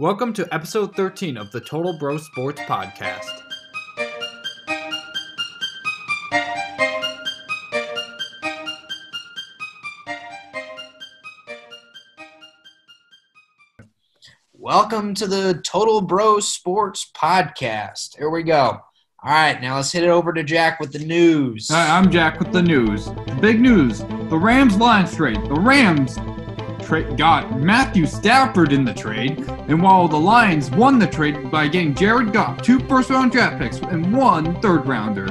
Welcome to episode 13 of the Total Bro Sports Podcast. Welcome to the Total Bro Sports Podcast. Here we go. All right, now let's hit it over to Jack with the news. Hi, I'm Jack with the news. Big news: the Rams line trade. The Rams tra- got Matthew Stafford in the trade, and while the Lions won the trade by getting Jared Goff, two first-round draft picks, and one third-rounder,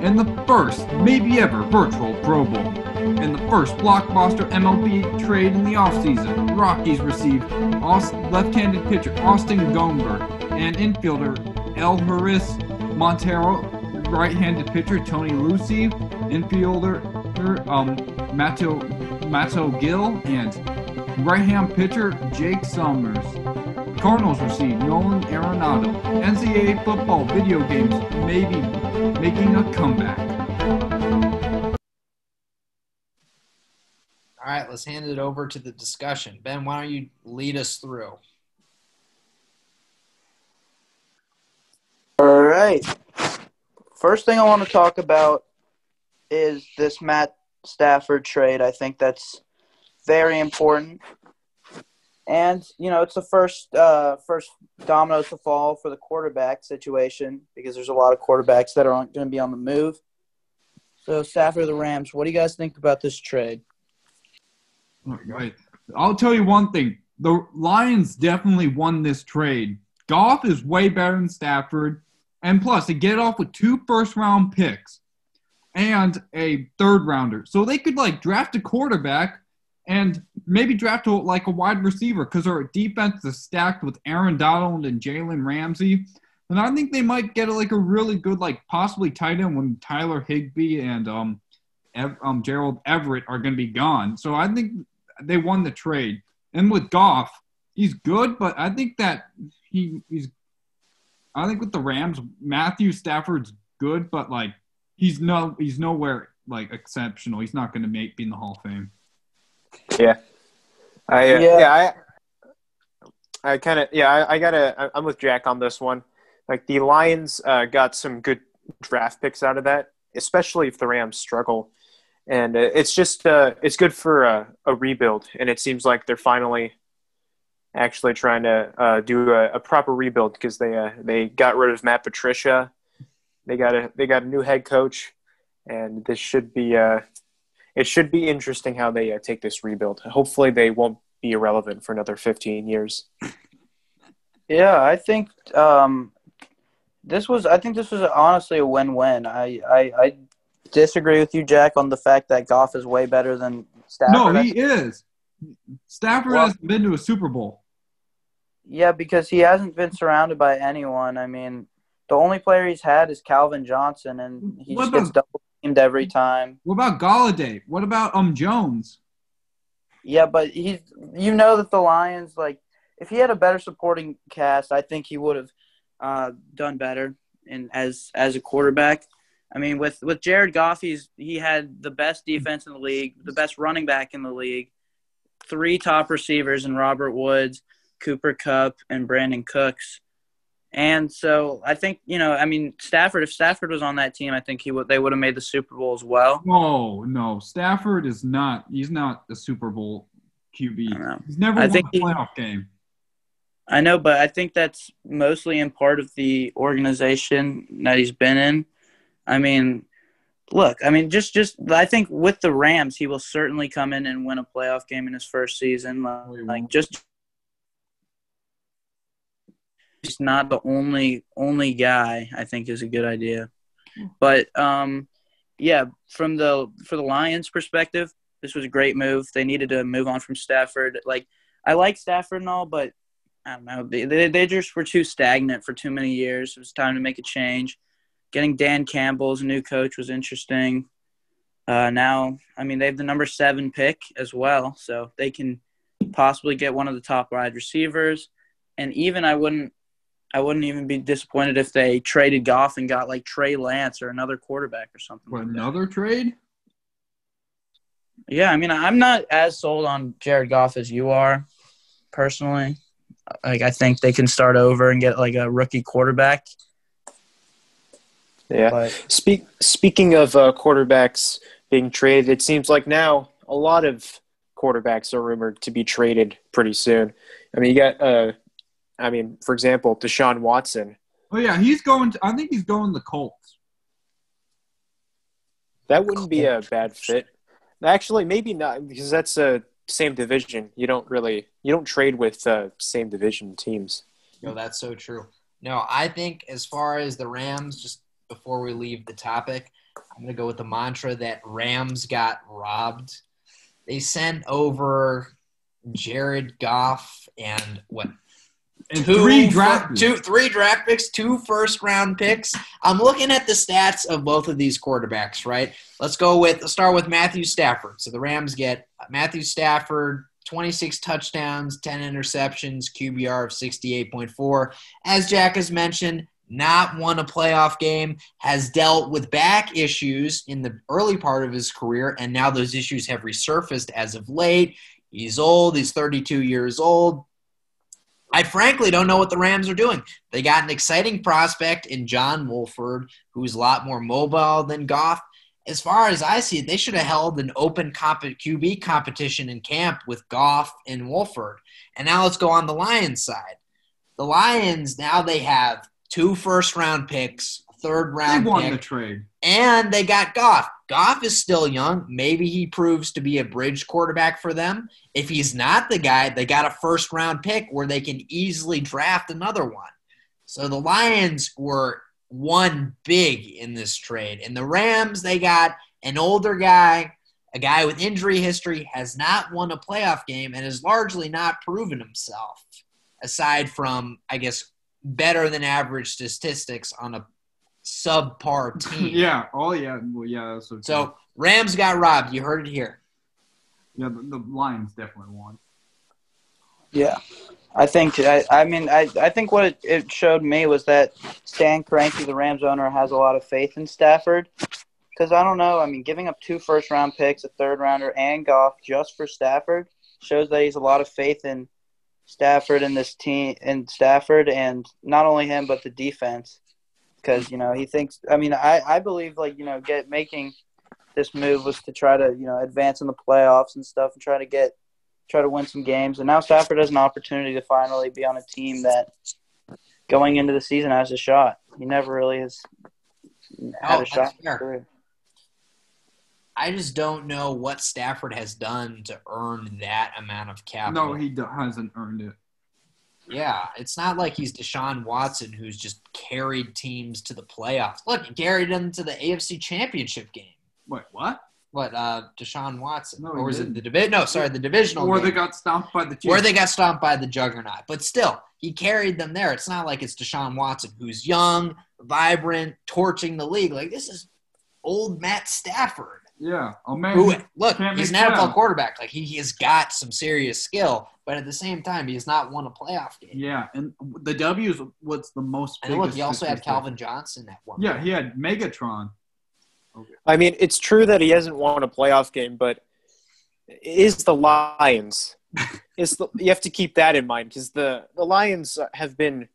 and the first, maybe ever, virtual Pro Bowl. and the first blockbuster MLB trade in the offseason, Rockies received Aust- left-handed pitcher Austin Gomber and infielder Elehuris Montero, right-handed pitcher Tony Locey, infielder um, Matto, Mateo Gil, and right-hand pitcher Jake Sommers. Cardinals received Nolan Arenado. NCAA football video games maybe making a comeback. All right, let's hand it over to the discussion. Ben, why don't you lead us through? All right. First thing I want to talk about is this Matt Stafford trade. I think that's very important. And you know, it's the first uh, first domino to fall for the quarterback situation because there's a lot of quarterbacks that aren't going to be on the move. So Stafford of the Rams, what do you guys think about this trade? I'll tell you one thing. The Lions definitely won this trade. Goff is way better than Stafford. And plus, they get off with two first round picks and a third rounder. So they could like draft a quarterback and maybe draft a, like a wide receiver because our defense is stacked with Aaron Donald and Jalen Ramsey. And I think they might get like a really good, like possibly tight end when Tyler Higbee and um, Ev- um Gerald Everett are going to be gone. So I think they won the trade. And with Goff, he's good, but I think that he he's I think with the Rams, Matthew Stafford's good, but like he's no he's nowhere like exceptional. He's not going to make be in the Hall of Fame. Yeah, I uh, Yeah. yeah. I I kind of yeah I, I gotta I'm with Jack on this one. Like the Lions uh, got some good draft picks out of that, especially if the Rams struggle, and uh, it's just uh, it's good for a, a rebuild. And it seems like they're finally actually trying to uh, do a, a proper rebuild because they uh, they got rid of Matt Patricia, they got a they got a new head coach, and this should be uh, it should be interesting how they uh, take this rebuild. Hopefully, they won't be irrelevant for another 15 years. Yeah, I think um, this was. I think this was honestly a win-win. I, I I disagree with you, Jack, on the fact that Goff is way better than Stafford. No, he is. Stafford Well- hasn't been to a Super Bowl. Yeah, because he hasn't been surrounded by anyone. I mean, the only player he's had is Calvin Johnson, and he What just gets double teamed every time. What about Golladay? What about um Jones? Yeah, but he's you know that the Lions like if he had a better supporting cast, I think he would have uh, done better and as as a quarterback. I mean, with with Jared Goff, he's he had the best defense in the league, the best running back in the league, three top receivers in Robert Woods, Cooper Kupp, and Brandin Cooks. And so I think you know, I mean, Stafford. If Stafford was on that team, I think he would. They would have made the Super Bowl as well. No, no. Stafford is not. He's not a Super Bowl QB. He's never I won a he- playoff game. I know, but I think that's mostly in part of the organization that he's been in. I mean, look, I mean, just just I think with the Rams, he will certainly come in and win a playoff game in his first season. Oh, like, like just he's not the only only guy. I think is a good idea, but um, yeah, from the for the Lions' perspective, this was a great move. They needed to move on from Stafford. Like I like Stafford and all, but I don't know. They, they, they just were too stagnant for too many years. It was time to make a change. Getting Dan Campbell as a new coach was interesting. Uh, now, I mean, they have the number seven pick as well, so they can possibly get one of the top wide receivers. And even I wouldn't, I wouldn't even be disappointed if they traded Goff and got like Trey Lance or another quarterback or something. What, like that. another trade? Yeah, I mean, I'm not as sold on Jared Goff as you are, personally. like I think they can start over and get like a rookie quarterback. Yeah. But Speak, speaking of uh, quarterbacks being traded, it seems like now a lot of quarterbacks are rumored to be traded pretty soon. I mean, you got, uh, I mean, for example, Deshaun Watson. Oh yeah, he's going. To, I think he's going the Colts. That wouldn't be a bad fit. Actually, maybe not because that's a same division. You don't really you don't trade with uh, same division teams. No, that's so true. No, I think as far as the Rams, just before we leave the topic, I'm going to go with the mantra that Rams got robbed. They sent over Jared Goff and what And three draft picks. two, three draft picks, two first round picks. I'm looking at the stats of both of these quarterbacks, right? Let's go with let's start with Matthew Stafford. So the Rams get Matthew Stafford, 26 touchdowns, 10 interceptions, QBR of 68.4. As Jack has mentioned, not won a playoff game, has dealt with back issues in the early part of his career, and now those issues have resurfaced as of late. He's old, he's 32 years old. I frankly don't know what the Rams are doing. They got an exciting prospect in John Wolford, who's a lot more mobile than Goff. As far as I see it, they should have held an open comp- QB competition in camp with Goff and Wolford. And now let's go on the Lions side. The Lions now they have two first round picks, third They round won pick, the trade. and they got Goff. Goff is still young. Maybe he proves to be a bridge quarterback for them. If he's not the guy, they got a first round pick where they can easily draft another one. So the Lions were one big in this trade. And the Rams, they got an older guy, a guy with injury history, has not won a playoff game and has largely not proven himself, aside from, I guess, better than average statistics on a subpar team. Yeah. Oh yeah. Well, yeah. That's what So Rams got robbed. You heard it here. yeah, the, the Lions definitely won. yeah, I think I, I mean I, I think what it, it showed me was that Stan Kroenke, the Rams owner, has a lot of faith in Stafford. Because I don't know, I mean, giving up two first round picks, a third rounder, and Goff just for Stafford shows that he's a lot of faith in Stafford and this team, and Stafford, and not only him but the defense. Because you know he thinks. I mean, I I believe like you know get making this move was to try to you know advance in the playoffs and stuff and try to get try to win some games. And now Stafford has an opportunity to finally be on a team that going into the season has a shot. He never really has had Oh, a shot. that's fair. I just don't know what Stafford has done to earn that amount of capital. No, he hasn't earned it. Yeah, it's not like he's Deshaun Watson who's just carried teams to the playoffs. Look, he carried them to the AFC Championship game. Wait, what? What, uh, Deshaun Watson? No, or was it didn't. the division? No, sorry, the divisional Or game. they got stomped by the Chiefs. where they got stomped by the juggernaut. But still, he carried them there. It's not like it's Deshaun Watson, who's young, vibrant, torching the league. Like this is old Matt Stafford. Yeah. Oh man. Who look, Can't he's an NFL sense. quarterback. Like he, he has got some serious skill, but at the same time, he has not won a playoff game. Yeah, and the W is what's the most. And look, he also had statistic. Calvin Johnson at one. Yeah, point. he had Megatron. I mean, it's true that he hasn't won a playoff game, but it is the Lions. It's the, you have to keep that in mind because the the Lions have been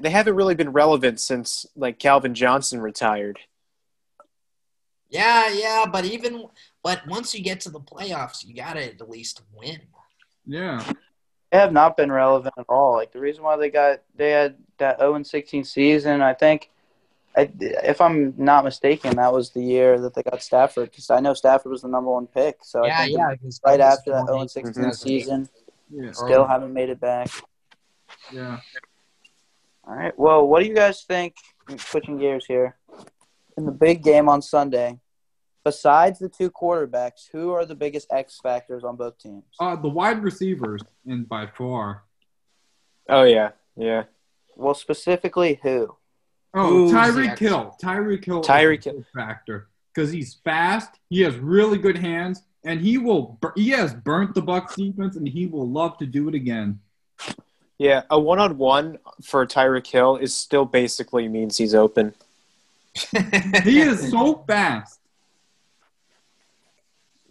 they haven't really been relevant since like Calvin Johnson retired. Yeah, yeah. But even but once you get to the playoffs, you gotta at least win. Yeah, They have not been relevant at all. Like the reason why they got they had that 0 and 16 season, I think, I, if I'm not mistaken, that was the year that they got Stafford because I know Stafford was the number one pick. So I yeah, think yeah. right after that 0 and 16 Mhm. season, yeah, still haven't made it back. yeah. All right. Well, what do you guys think? Switching gears here, in the big game on Sunday, besides the two quarterbacks, who are the biggest X factors on both teams? Uh, the wide receivers, and by far. Oh yeah, yeah. Well, specifically who? Oh, Tyreek Hill. Tyreek Hill. Tyreek Hill factor because he's fast. He has really good hands, and he will. bur- He has burnt the Bucks defense, and he will love to do it again. Yeah, a one-on-one for Tyreek Hill is still basically means he's open. He is so fast.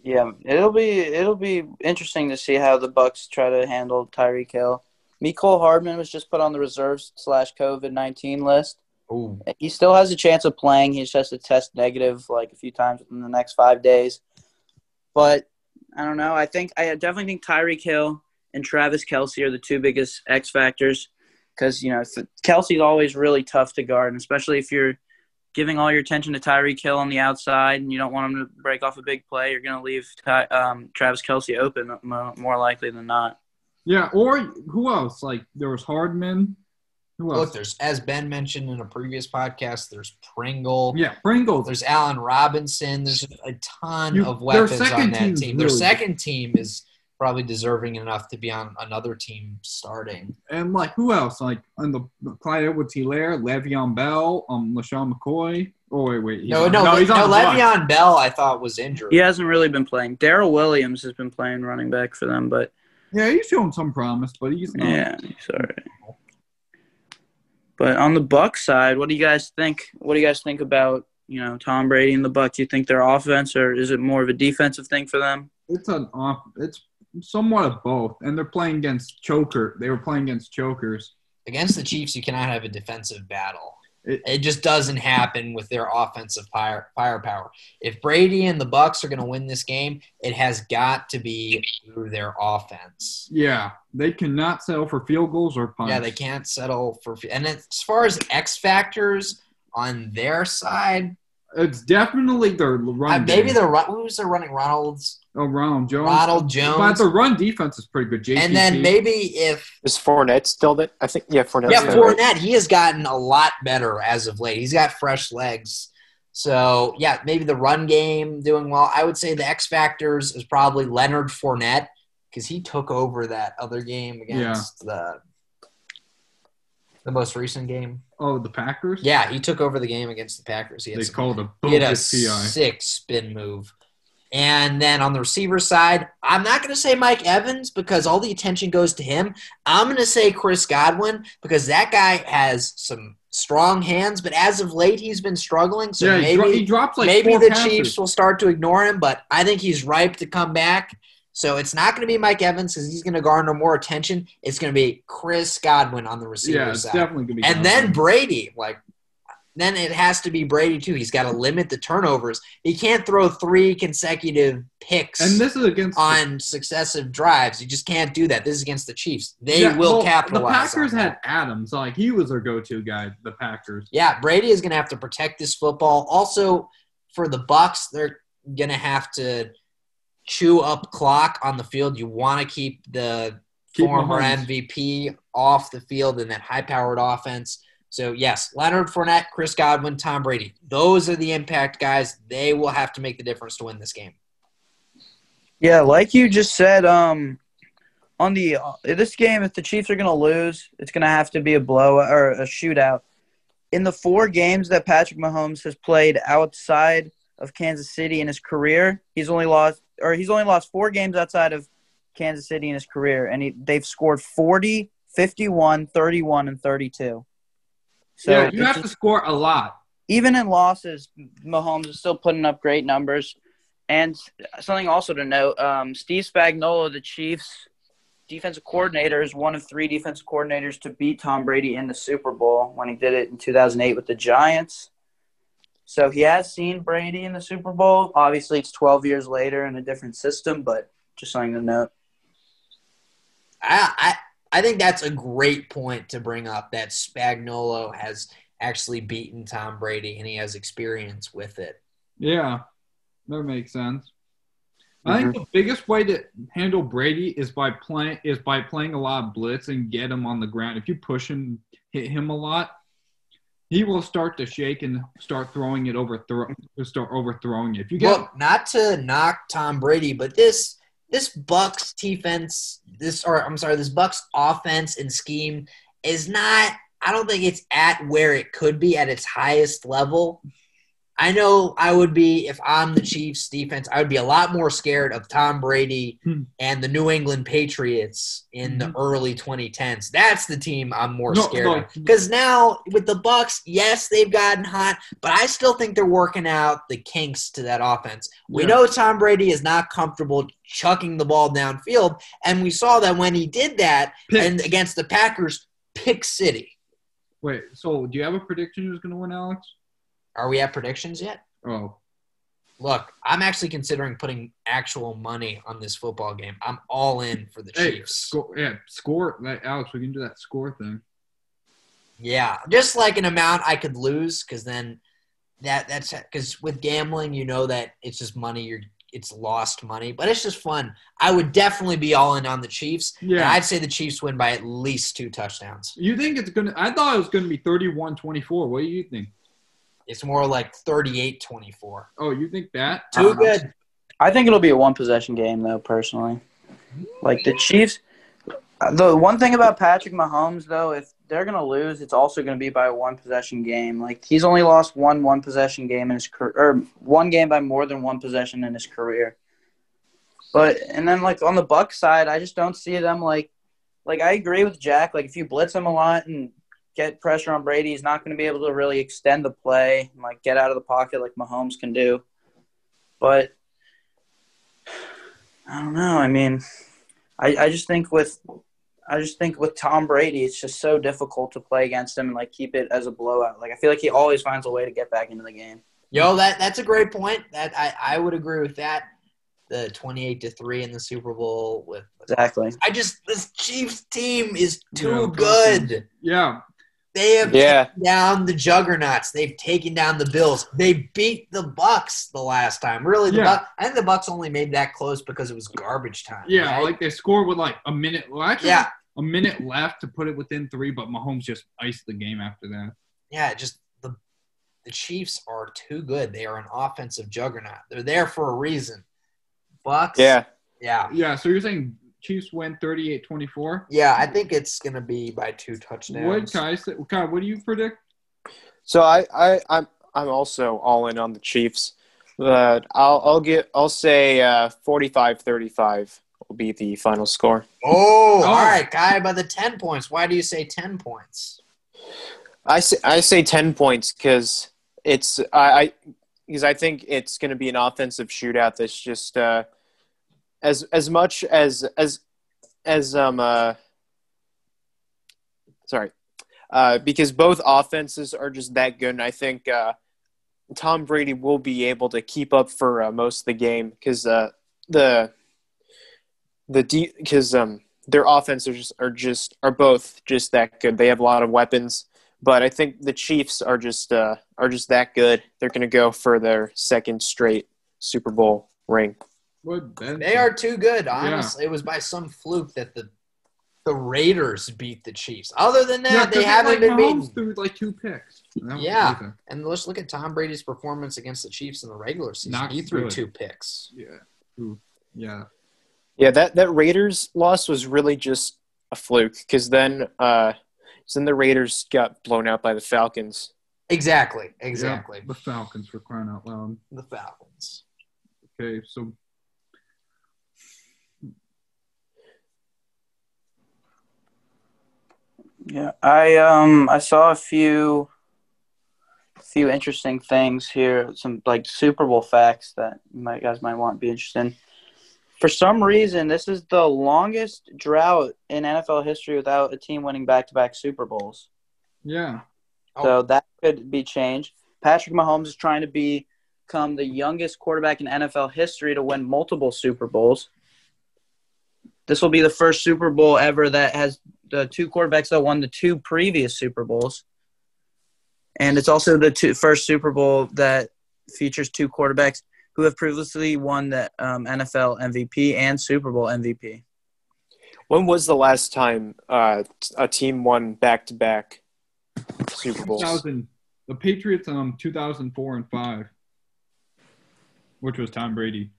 Yeah, it'll be it'll be interesting to see how the Bucks try to handle Tyreek Hill. Mecole Hardman was just put on the reserves slash COVID nineteen list. Ooh. He still has a chance of playing. He's just has to test negative like a few times within the next five days. But I don't know. I think I definitely think Tyreek Hill and Travis Kelce are the two biggest X factors because you know Kelce's always really tough to guard, and especially if you're giving all your attention to Tyreek Hill on the outside and you don't want him to break off a big play, you're going to leave Ty, um, Travis Kelce open more likely than not. Yeah, or who else? Like there was Hardman. Who else? Look, there's as Ben mentioned in a previous podcast. There's Pringle. yeah, Pringle. There's Allen Robinson. There's a ton You- of weapons on that team's team. Their second team is probably deserving enough to be on another team starting. And like who else? Like on the Clyde Edwards-Helaire, Le'Veon Bell, um, LeSean McCoy. Oh wait, wait. he's no, on- no, no, he's on the Bucks. Le'Veon Bell I thought was injured. He hasn't really been playing. Darrel Williams has been playing running back for them, but Yeah, he's showing some promise, but he's not. yeah, he's all right. But on the Buck side, what do you guys think? What do you guys think about you know Tom Brady and the Bucks? Do you think their offense, or is it more of a defensive thing for them? It's an off. It's somewhat of both, and they're playing against choker. They were playing against chokers. Against the Chiefs, you cannot have a defensive battle. It- It, just doesn't happen with their offensive fire, firepower. If Brady and the Bucks are going to win this game, it has got to be through their offense. Yeah, they cannot settle for field goals or punts. Yeah, they can't settle for. And as far as X factors on their side, It's definitely their run. uh, maybe the run. Who's the running Ronald's? Oh, Ronald Jones. Ronald But the run defense is pretty good. JTT. And then maybe if Is Fournette still that? I think yeah, Fournette. yeah, still right. Fournette, he has gotten a lot better as of late. He's got fresh legs. So yeah, maybe the run game doing well. I would say the X factors is probably Leonard Fournette because he took over that other game against the the most recent game. oh, the Packers. Yeah, he took over the game against the Packers. He had they some called a He had a bogus PI. sick spin move. And then on the receiver side, I'm not going to say Mike Evans because all the attention goes to him. I'm going to say Chris Godwin because that guy has some strong hands, but as of late, he's been struggling. So yeah, maybe he drops like maybe the passes. Chiefs will start to ignore him, but I think he's ripe to come back. So it's not going to be Mike Evans because he's going to garner more attention. It's going to be Chris Godwin on the receiver Yeah, it's side definitely gonna be. and then Brady, like, then it has to be Brady too. He's got to limit the turnovers. He can't throw three consecutive picks and this is against the- on successive drives. You just can't do that. This is against the Chiefs. They Yeah, will well, capitalize. The Packers had. Adams, like he was their go-to guy. The Packers. Yeah, Brady is going to have to protect this football. Also, for the Bucks, they're going to have to chew up clock on the field. You want to keep the Keep former. MVP off the field in that high-powered offense. So yes, Leonard Fournette, Chris Godwin, Tom Brady. Those are the impact guys. They will have to make the difference to win this game. Yeah, like you just said, um, on the uh, this game, if the Chiefs are gonna lose, it's gonna have to be a blow or a shootout. In the four games that Patrick Mahomes has played outside of Kansas City in his career, he's only lost or he's only lost four games outside of Kansas City in his career, and he, they've scored 40, 51, 31, and 32. So yeah, you have just- to score a lot. even in losses, Mahomes is still putting up great numbers. And something also to note: um, Steve Spagnuolo, the Chiefs' defensive coordinator, is one of three defensive coordinators to beat Tom Brady in the Super Bowl when he did it in 2008 with the Giants. So he has seen Brady in the Super Bowl. Obviously, it's 12 years later in a different system, but just something to note. I, I I think that's a great point to bring up. That Spagnuolo has actually beaten Tom Brady and he has experience with it. Yeah, that makes sense. I think mm-hmm. the biggest way to handle Brady is by playing is by playing a lot of blitz and get him on the ground. If you push him, hit him a lot, he will start to shake and start throwing it overthrow start overthrowing it. If you get Look, not to knock Tom Brady, but this this Bucks defense, this or I'm sorry, this Bucks offense and scheme is not. I don't think it's at where it could be at its highest level. I know I would be if I'm the Chiefs defense, I would be a lot more scared of Tom Brady Hmm. and the New England Patriots in the early 2010s. That's the team I'm more No, scared no. of. Because now with the Bucks, yes, they've gotten hot, but I still think they're working out the kinks to that offense. We Yeah. know Tom Brady is not comfortable chucking the ball downfield, and we saw that when he did that Pick. and against the Packers, pick city. Wait, so do you have a prediction who's going to win, Alex? Are we at predictions yet? Oh, Look, I'm actually considering putting actual money on this football game. I'm all in for the hey, Chiefs. score, yeah, score. Like, Alex, we can do that score thing. Yeah, just like an amount I could lose, because then that that's because with gambling, you know that it's just money. You're it's lost money, but it's just fun. I would definitely be all in on the Chiefs. and Yeah. I'd say the Chiefs win by at least two touchdowns. You think it's going to – I thought it was going to be 31-24. What do you think? It's more like 38-24. Oh, you think that? Too Uh-huh. good. I think it'll be a one possession game though, personally. Like the Chiefs the one thing about Patrick Mahomes though, if they're gonna lose, it's also gonna be by a one possession game. Like he's only lost one one possession game in his career or one game by more than one possession in his career. But and then like on the Buck side, I just don't see them like like I agree with Jack. Like if you blitz them a lot and get pressure on Brady, he's not going to be able to really extend the play and like get out of the pocket like Mahomes can do. But I don't know. I mean, I, I just think with I just think with Tom Brady, it's just so difficult to play against him and like keep it as a blowout. Like I feel like he always finds a way to get back into the game. Yo, that that's a great point. That I, I would agree with that. The twenty-eight to three in the Super Bowl with. Exactly. I just this Chiefs team is too Yeah, good. Yeah. They have Yeah. taken down the juggernauts. They've taken down the Bills. They beat the Bucks the last time. Really, the Yeah. Bucks. I think the Bucks only made that close because it was garbage time. Yeah, right? like they scored with like a minute. Well, actually, yeah, a minute left to put it within three, but Mahomes just iced the game after that. yeah. Just the the Chiefs are too good. They are an offensive juggernaut. They're there for a reason. Bucks. Yeah. Yeah. Yeah, so you're saying Chiefs win 38-24? Yeah, I think it's gonna be by two What touchdowns. Kai? Kai, what do you predict? So I, I I'm I'm also all in on the Chiefs. But I'll I'll get I'll say uh, 45-35 will be the final score. Oh, Oh. all right, guy. By the ten points. Why do you say ten points? I say I say 10 points cuz it's I, I because I think it's going to be an offensive shootout that's just uh, as as much as as as um uh sorry uh, because both offenses are just that good, and I think uh, Tom Brady will be able to keep up for uh, most of the game because uh, the the because um their offenses are just, are just are both just that good. They have a lot of weapons, but I think the Chiefs are just uh, are just that good. They're going to go for their second straight Super Bowl ring. What Ben? They are too good. Honestly, it was by some fluke that the the Raiders beat the Chiefs. Other than that, Yeah, they 'cause haven't like, been Mahomes beaten. threw like two picks. Yeah. crazy. And let's look at Tom Brady's performance against the Chiefs in the regular season. Not he threw good. two picks. Yeah. Ooh. Yeah. Yeah, that that Raiders loss was really just a fluke because then uh, 'cause then the Raiders got blown out by the Falcons. Exactly. Exactly. Yeah, the Falcons for crying out loud. The Falcons. Okay, so Yeah, I um I saw a few few interesting things here, some like Super Bowl facts that you might guys might want to be interested in. For some reason, this is the longest drought in NFL history without a team winning back-to-back Super Bowls. yeah. Oh. So that could be changed. Patrick Mahomes is trying to become the youngest quarterback in NFL history to win multiple Super Bowls. This will be the first Super Bowl ever that has the two quarterbacks that won the two previous Super Bowls. And it's also the two, first Super Bowl that features two quarterbacks who have previously won the um, NFL MVP and Super Bowl MVP. When was the last time uh, a team won back to back Super Bowls? 2000, the Patriots um 2004 and 5 which was Tom Brady.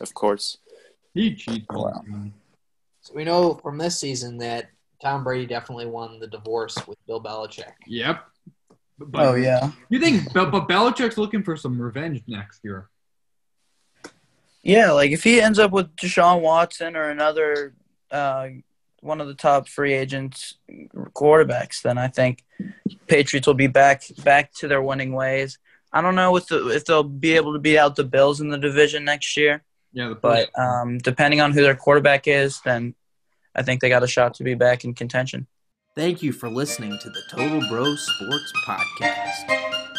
Of course. He cheated. Wow. So we know from this season that Tom Brady definitely won the divorce with Bill Belichick. Yep. But Oh yeah. You think, but, but Belichick's looking for some revenge next year. Yeah, like if he ends up with Deshaun Watson or another uh, one of the top free agents quarterbacks, then I think Patriots will be back back to their winning ways. I don't know if the, if they'll be able to beat out the Bills in the division next year, Yeah, the but um, depending on who their quarterback is, then I think they got a shot to be back in contention. Thank you for listening to the Total Bros Sports Podcast.